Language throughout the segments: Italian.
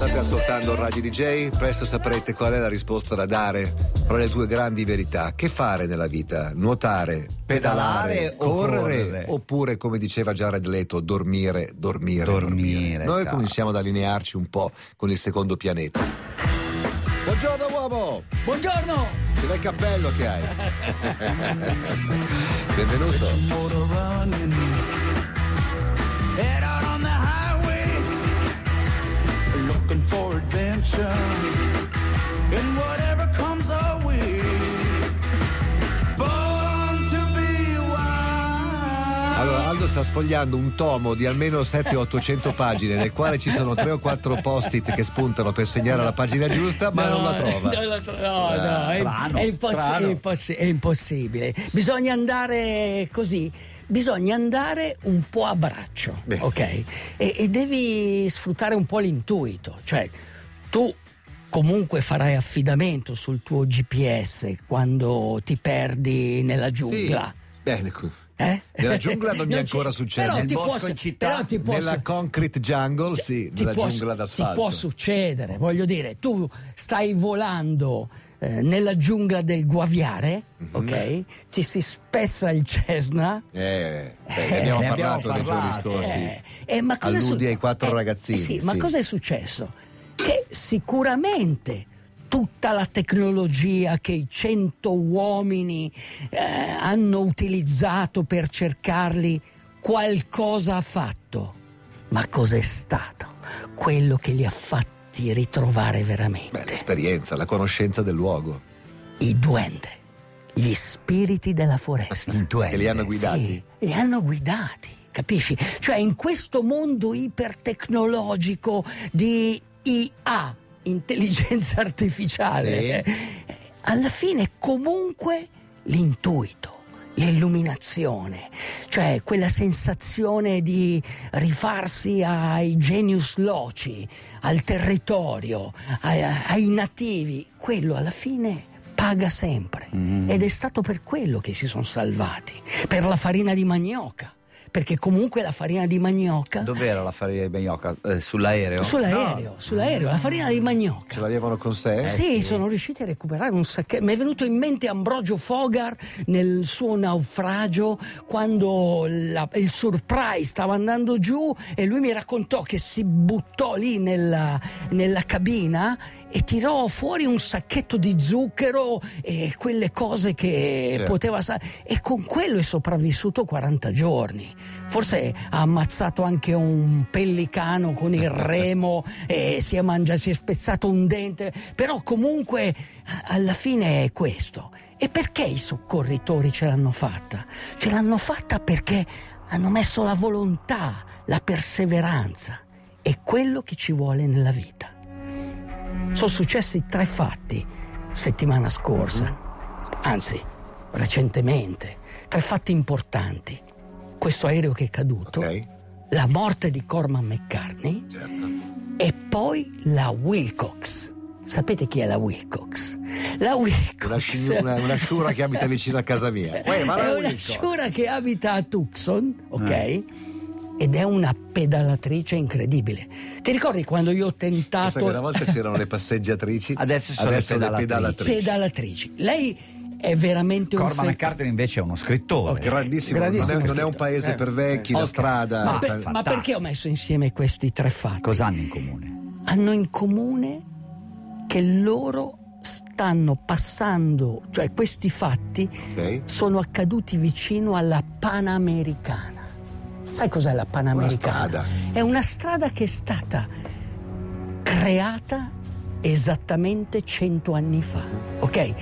State ascoltando Radio DJ, presto saprete qual è la risposta da dare fra le tue grandi verità. Che fare nella vita? Nuotare, Pedalare o correre, correre? oppure come diceva Jared Leto, dormire, dormire, Dormire, Noi cazzo. cominciamo ad allinearci un po' con il secondo pianeta. Buongiorno uomo! Buongiorno! Che bel cappello che hai! Benvenuto! Head out on the highway, looking for adventure. And whatever comes our way, born to be wild. Allora, Aldo sta sfogliando un tomo di almeno 700-800 pagine, nel quale ci sono 3 o 4 post-it che spuntano per segnare la pagina giusta, ma non la trova. No, la tro- no, Eh, no, è, strano, è imposs- è imposs- è impossibile. Bisogna andare così. Bisogna andare un po' a braccio, Beh. ok? E, e devi sfruttare un po' l'intuito. Cioè, tu comunque farai affidamento sul tuo GPS quando ti perdi nella giungla. Bene, Eh? Nella giungla non mi è ancora successo. Però Nel ti bosco può, in città? ti può nella concrete jungle, sì, ti nella può, giungla ti d'asfalto. può succedere, voglio dire, tu stai volando eh, nella giungla del Guaviare, Mhm. ok? Ti si spezza il Cessna. Eh, beh, ne abbiamo ne parlato abbiamo nei giorni parlato. scorsi. eh, eh, ma cosa è Alludi su- ai quattro eh, ragazzini. eh sì, ma sì. cosa è successo? Che sicuramente tutta la tecnologia che i cento uomini eh, hanno utilizzato per cercarli qualcosa ha fatto. Ma cos'è stato quello che li ha fatti ritrovare veramente? Beh, l'esperienza, la conoscenza del luogo. I duende, gli spiriti della foresta. I duende, Che li hanno guidati. Sì, li hanno guidati, capisci? Cioè in questo mondo ipertecnologico di IA, intelligenza artificiale, Sì. eh, alla fine comunque l'intuito. L'illuminazione, cioè quella sensazione di rifarsi ai genius loci, al territorio, ai, ai nativi, quello alla fine paga sempre. Ed è stato per quello che si sono salvati, per la farina di manioca, perché comunque la farina di manioca Dov'era la farina di Bagnoca? Eh, sull'aereo? sull'aereo, sull'aereo, la farina di manioca. Ce l'avevano con sé? sì, sono riusciti a recuperare un sacchetto. Mi è venuto in mente Ambrogio Fogar nel suo naufragio quando la- il surprise stava andando giù e lui mi raccontò che si buttò lì nella, nella cabina e tirò fuori un sacchetto di zucchero e quelle cose che Certo. poteva sa- e con quello è sopravvissuto 40 giorni. Forse ha ammazzato anche un pellicano con il remo e si è mangiato, si è spezzato un dente, però comunque alla fine è questo. E perché i soccorritori ce l'hanno fatta? Ce l'hanno fatta perché hanno messo la volontà, la perseveranza e quello che ci vuole nella vita. Sono successi tre fatti settimana scorsa, anzi recentemente, tre fatti importanti. Questo aereo che è caduto, Ok. la morte di Corman McCartney Certo. e poi la Wilcox. Sapete chi è la Wilcox? La Wilcox Una, sci- una, una sciura che abita vicino a casa mia. Uè, è una Wilcox. sciura che abita a Tucson, ok? Ed è una pedalatrice incredibile. Ti ricordi quando io ho Pensa che tentato una volta c'erano le passeggiatrici, Adesso sono le pedalatrici. pedalatrici. pedalatrici? Lei è veramente un Corman McCarthy invece è uno scrittore. Ok. Grandissimo, Grandissimo non, è, non è un paese Eh, per vecchi, la Ok. strada. Ma, per- ma perché ho messo insieme questi tre fatti? Cosa hanno in comune? Hanno in comune che loro stanno passando, cioè questi fatti Ok. sono accaduti vicino alla Panamericana. Sai cos'è la Panamericana? È una strada che è stata creata esattamente cento anni fa. Ok?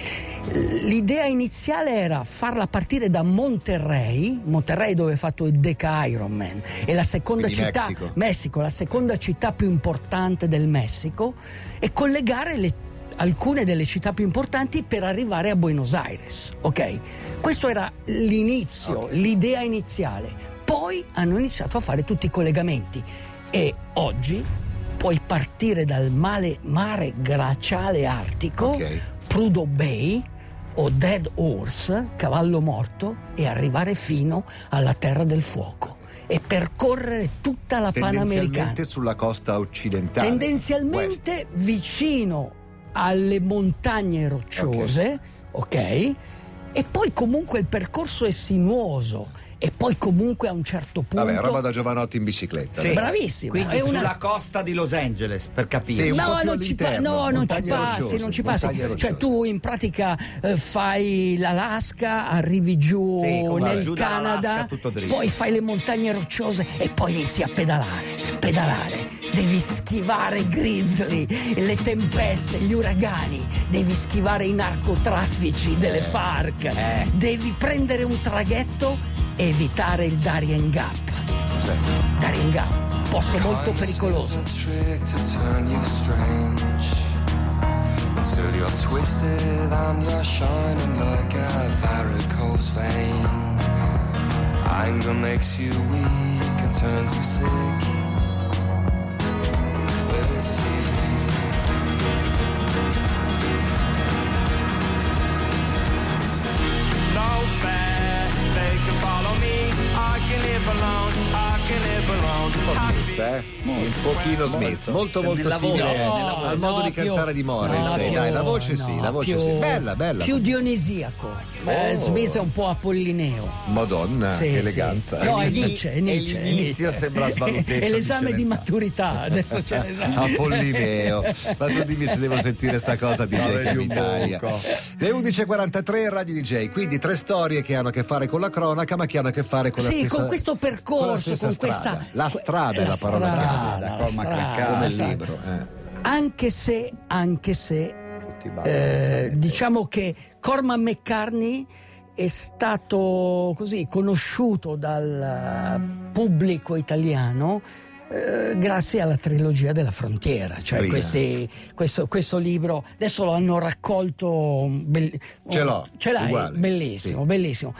L'idea iniziale era farla partire da Monterrey, Monterrey dove è fatto il Deca Ironman, è la seconda Quindi città, Messico. Messico, la seconda città più importante del Messico, e collegare le- alcune delle città più importanti per arrivare a Buenos Aires. Ok? Questo era l'inizio, l'idea iniziale. Poi hanno iniziato a fare tutti i collegamenti e oggi puoi partire dal mare, mare glaciale artico, Ok. Prudhoe Bay o Dead Horse, cavallo morto, e arrivare fino alla Terra del Fuoco. e percorrere tutta la Panamericana. Tendenzialmente sulla costa occidentale. Tendenzialmente West. vicino alle montagne rocciose, ok? E poi comunque il percorso è sinuoso e poi comunque a un certo punto... Vabbè, roba da Giovanotti in bicicletta. Sì. Bravissimo. Quindi è una- sulla costa di Los Angeles, per capire. Sì, un po' No, non ci, pa- no, non ci passi, rocciose, non ci passi. Cioè, tu in pratica eh, fai l'Alaska, arrivi giù Sì, nel giù Canada, poi fai le montagne rocciose e poi inizi a pedalare, pedalare. Devi schivare i grizzly, le tempeste, gli uragani, devi schivare i narcotraffici delle FARC, Eh. devi prendere un traghetto evitare il Darien Gap. Sì. Darien Gap, posto molto pericoloso. Until you're twisted and you're shining like a varicose vein Anger makes you weak and turns you sick Smith, eh? Un pochino Smith, molto Cioè, molto nella simile voce, No, al modo no, di cantare di Morrissey. no, Dai, la voce sì, la voce più- sì. Bella, bella. Più dionisiaco. Eh, Oh. Smith è un po' apollineo. Madonna, Sì, che sì. eleganza. No, è Nietzsche, è Nietzsche. l'inizio sembra svalutation È l'esame di maturità, adesso c'è l'esame. Apollineo, ma tu dimmi se devo sentire sta cosa di No, J. vedi un Italia. Le 11.43 Radio DJ, quindi tre storie che hanno a che fare con la cronaca, ma che hanno a che fare con la Sì, stessa con questo con la percorso, con, strada. questa... La strada è la parola strada, chiave, McCarthy. come il libro. eh. Anche se, anche se. Eh, diciamo che Corman McCartney è stato così conosciuto dal eh, pubblico italiano eh, grazie alla trilogia della frontiera, cioè questi- questo, questo libro adesso lo hanno raccolto bell- Ce l'ho, ce l'hai, uguale, bellissimo, sì. bellissimo.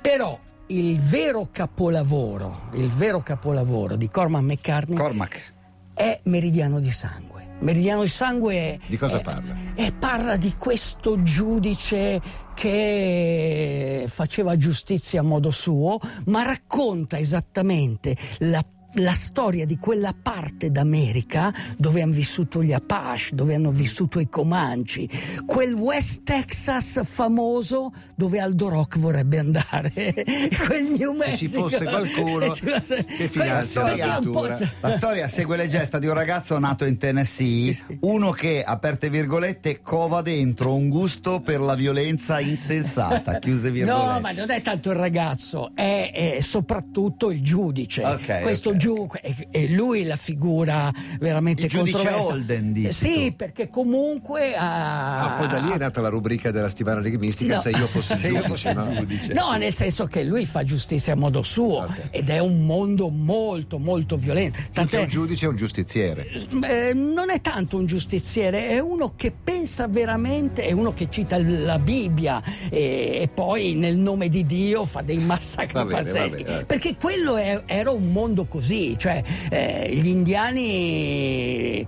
Però il vero capolavoro, il vero capolavoro di Corman McCartney Cormac. è Meridiano di Sangue. Meridiano di Sangue è, Di cosa è- parla? E parla di questo giudice che faceva giustizia a modo suo, ma racconta esattamente la la storia di quella parte d'America dove hanno vissuto gli Apache, dove hanno vissuto i Comanci, quel West Texas famoso dove Aldo Rock vorrebbe andare, quel New Se Mexico. ci fosse qualcuno che finanzia po' l'avventura. La storia segue le gesta di un ragazzo nato in Tennessee, uno che, aperte virgolette, cova dentro un gusto per la violenza insensata, chiuse virgolette. No, ma non è tanto il ragazzo, è, è soprattutto il giudice. Ok, Questo ok. È, è lui la figura veramente Il giudice controversa. Holden, dici Eh, Sì, tu. perché comunque ha. Ah, poi da lì è nata la rubrica della settimana enigmistica No. se io fossi Se io giudice, fossi il no? giudice. No, nel senso che lui fa giustizia a modo suo Ok. ed è un mondo molto, molto violento. Perché Tant'è, un giudice è un giustiziere. eh, non è tanto un giustiziere, è uno che pensa veramente, è uno che cita la Bibbia e, e poi nel nome di Dio fa dei massacri Va bene, pazzeschi. va bene. Perché quello è- era un mondo così, cioè eh, gli indiani eh,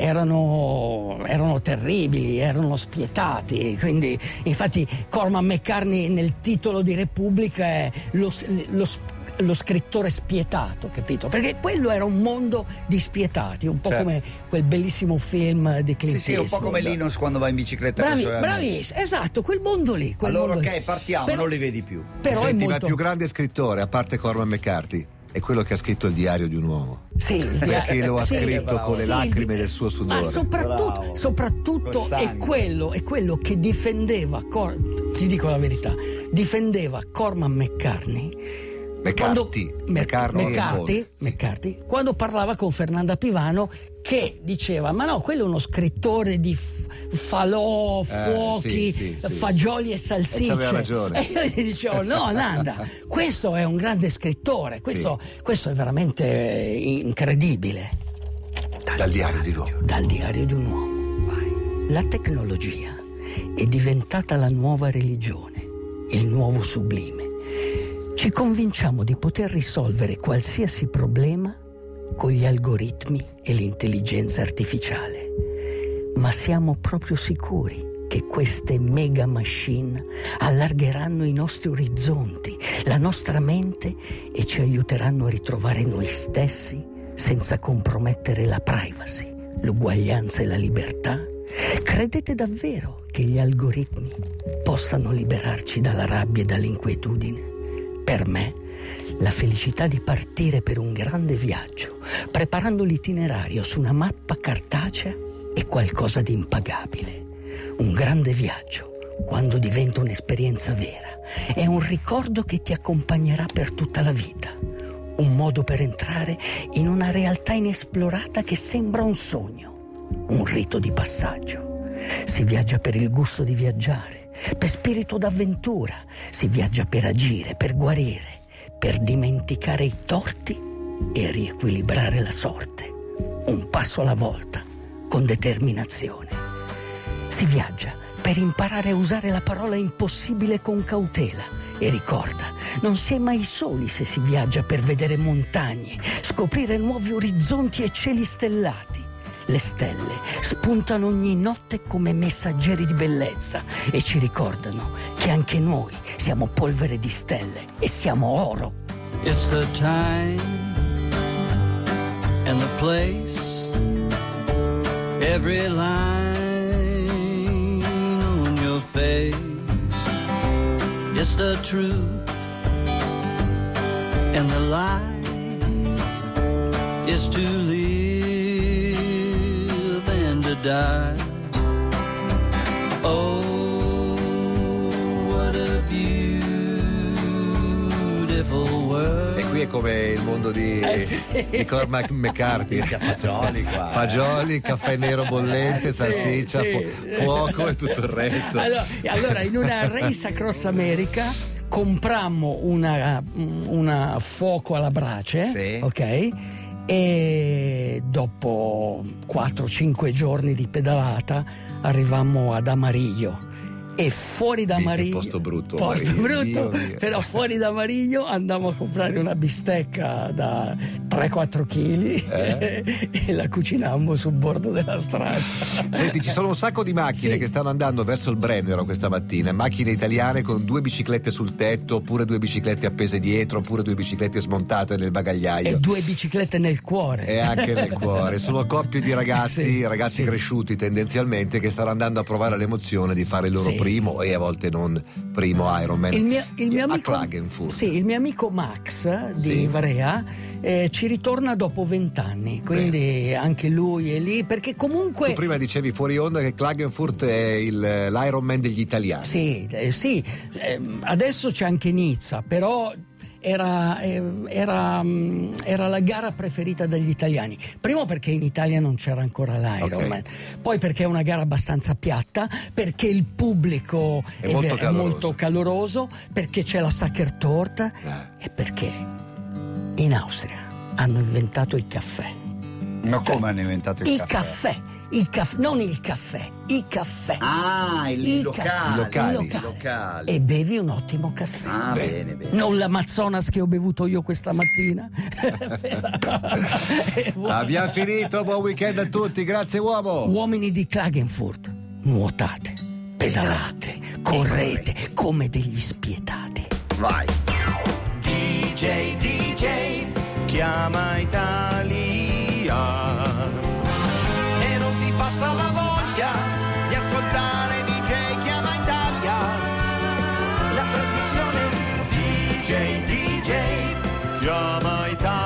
erano, erano terribili, erano spietati. Quindi, infatti, Corman McCartney nel titolo di Repubblica è lo, lo lo scrittore spietato, capito? Perché quello era un mondo di spietati, un po' Certo. come quel bellissimo film di Clint Sì, sì, un po' Eastwood. come Linus quando va in bicicletta Bravi, bravissimo, esatto, quel mondo lì. Quel Allora, mondo ok, lì. partiamo, Però- non li vedi più. Però Senti, è ma molto... il più grande scrittore, a parte Corman McCarthy, è quello che ha scritto il diario di un uomo. Sì, il Perché lo ha sì, scritto con le sì, lacrime del suo sudore. Ma soprattutto, Bravo. soprattutto è, quello, è quello che difendeva, Cor- ti dico la verità, difendeva Corman McCartney. McCarthy, e McCarthy. McCarthy, quando parlava con Fernanda Pivano che diceva ma no quello è uno scrittore di f- falò, fuochi, Eh, sì, sì, sì. fagioli e salsicce E ragione. e io gli dicevo no Nanda questo è un grande scrittore questo, questo è veramente incredibile Dal diario di l'uomo. dal diario di un uomo. La tecnologia è diventata la nuova religione, il nuovo sublime. Ci convinciamo di poter risolvere qualsiasi problema con gli algoritmi e l'intelligenza artificiale. Ma siamo proprio sicuri che queste mega machine allargheranno i nostri orizzonti, la nostra mente e ci aiuteranno a ritrovare noi stessi senza compromettere la privacy, l'uguaglianza e la libertà? Credete davvero che gli algoritmi possano liberarci dalla rabbia e dall'inquietudine? Per me, la felicità di partire per un grande viaggio, preparando l'itinerario su una mappa cartacea, è qualcosa di impagabile. Un grande viaggio, quando diventa un'esperienza vera, è un ricordo che ti accompagnerà per tutta la vita. Un modo per entrare in una realtà inesplorata che sembra un sogno, un rito di passaggio. Si viaggia per il gusto di viaggiare, per spirito d'avventura, si viaggia per agire, per guarire, per dimenticare i torti e riequilibrare la sorte, un passo alla volta, con determinazione. Si viaggia per imparare a usare la parola impossibile con cautela e ricorda, non si è mai soli se si viaggia per vedere montagne, scoprire nuovi orizzonti e cieli stellati. Le stelle spuntano ogni notte come messaggeri di bellezza e ci ricordano che anche noi siamo polvere di stelle e siamo oro. It's the time and the place. Every line on your face. It's the truth and the lie is to to die. Oh, what a beautiful world. E qui è come il mondo di, Eh, sì. di Cormac McCarthy. fagioli qua. eh. Fagioli, caffè nero bollente, salsiccia, sì. fu- fuoco e tutto il resto. Allora, allora, in una race across America comprammo una, una fuoco alla brace, Sì. ok? E dopo 4-5 giorni di pedalata arrivammo ad Amarillo. E fuori da Amarillo, posto brutto, posto brutto, Dio però fuori da Amarillo andammo a comprare una bistecca da 3-4 kg Eh? e la cucinammo sul bordo della strada. Senti, ci sono un sacco di macchine Sì. che stanno andando verso il Brennero questa mattina, macchine italiane con due biciclette sul tetto, oppure due biciclette appese dietro, oppure due biciclette smontate nel bagagliaio. E due biciclette nel cuore. E anche nel cuore. Sono coppie di ragazzi, Sì, ragazzi sì. cresciuti tendenzialmente, che stanno andando a provare l'emozione di fare il loro Sì. Primo e a volte non primo Ironman. Il mio, il mio a amico, Klagenfurt. sì, il mio amico Max di Sì. Ivrea eh, ci ritorna dopo vent'anni, quindi anche lui è lì perché comunque... Tu prima dicevi fuori onda che Klagenfurt è il, l'Ironman degli italiani. Sì, eh, sì, ehm, adesso c'è anche Nizza, però era, eh, era, mm, era la gara preferita dagli italiani. Primo perché in Italia non c'era ancora l'Ironman, poi perché è una gara abbastanza piatta, perché il pubblico È molto ve- caloroso. molto caloroso, perché c'è la Sacher Torta Eh. e perché in Austria hanno inventato il caffè. Ma come hanno inventato il, Il caffè, il caffè, non il caffè, i caffè. Ah, il, I locale. caffè, locali. il i locali. E bevi un ottimo caffè. Ah, bene, bene. Non l'Amazonas che ho bevuto io questa mattina. Abbiamo finito, buon weekend a tutti, grazie uomo. Uomini di Klagenfurt, nuotate, pedalate, correte come degli spietati. Vai. DJ, DJ, chiama Italia. Passa la voglia di ascoltare DJ Chiama Italia. La trasmissione DJ, DJ, chiama Italia.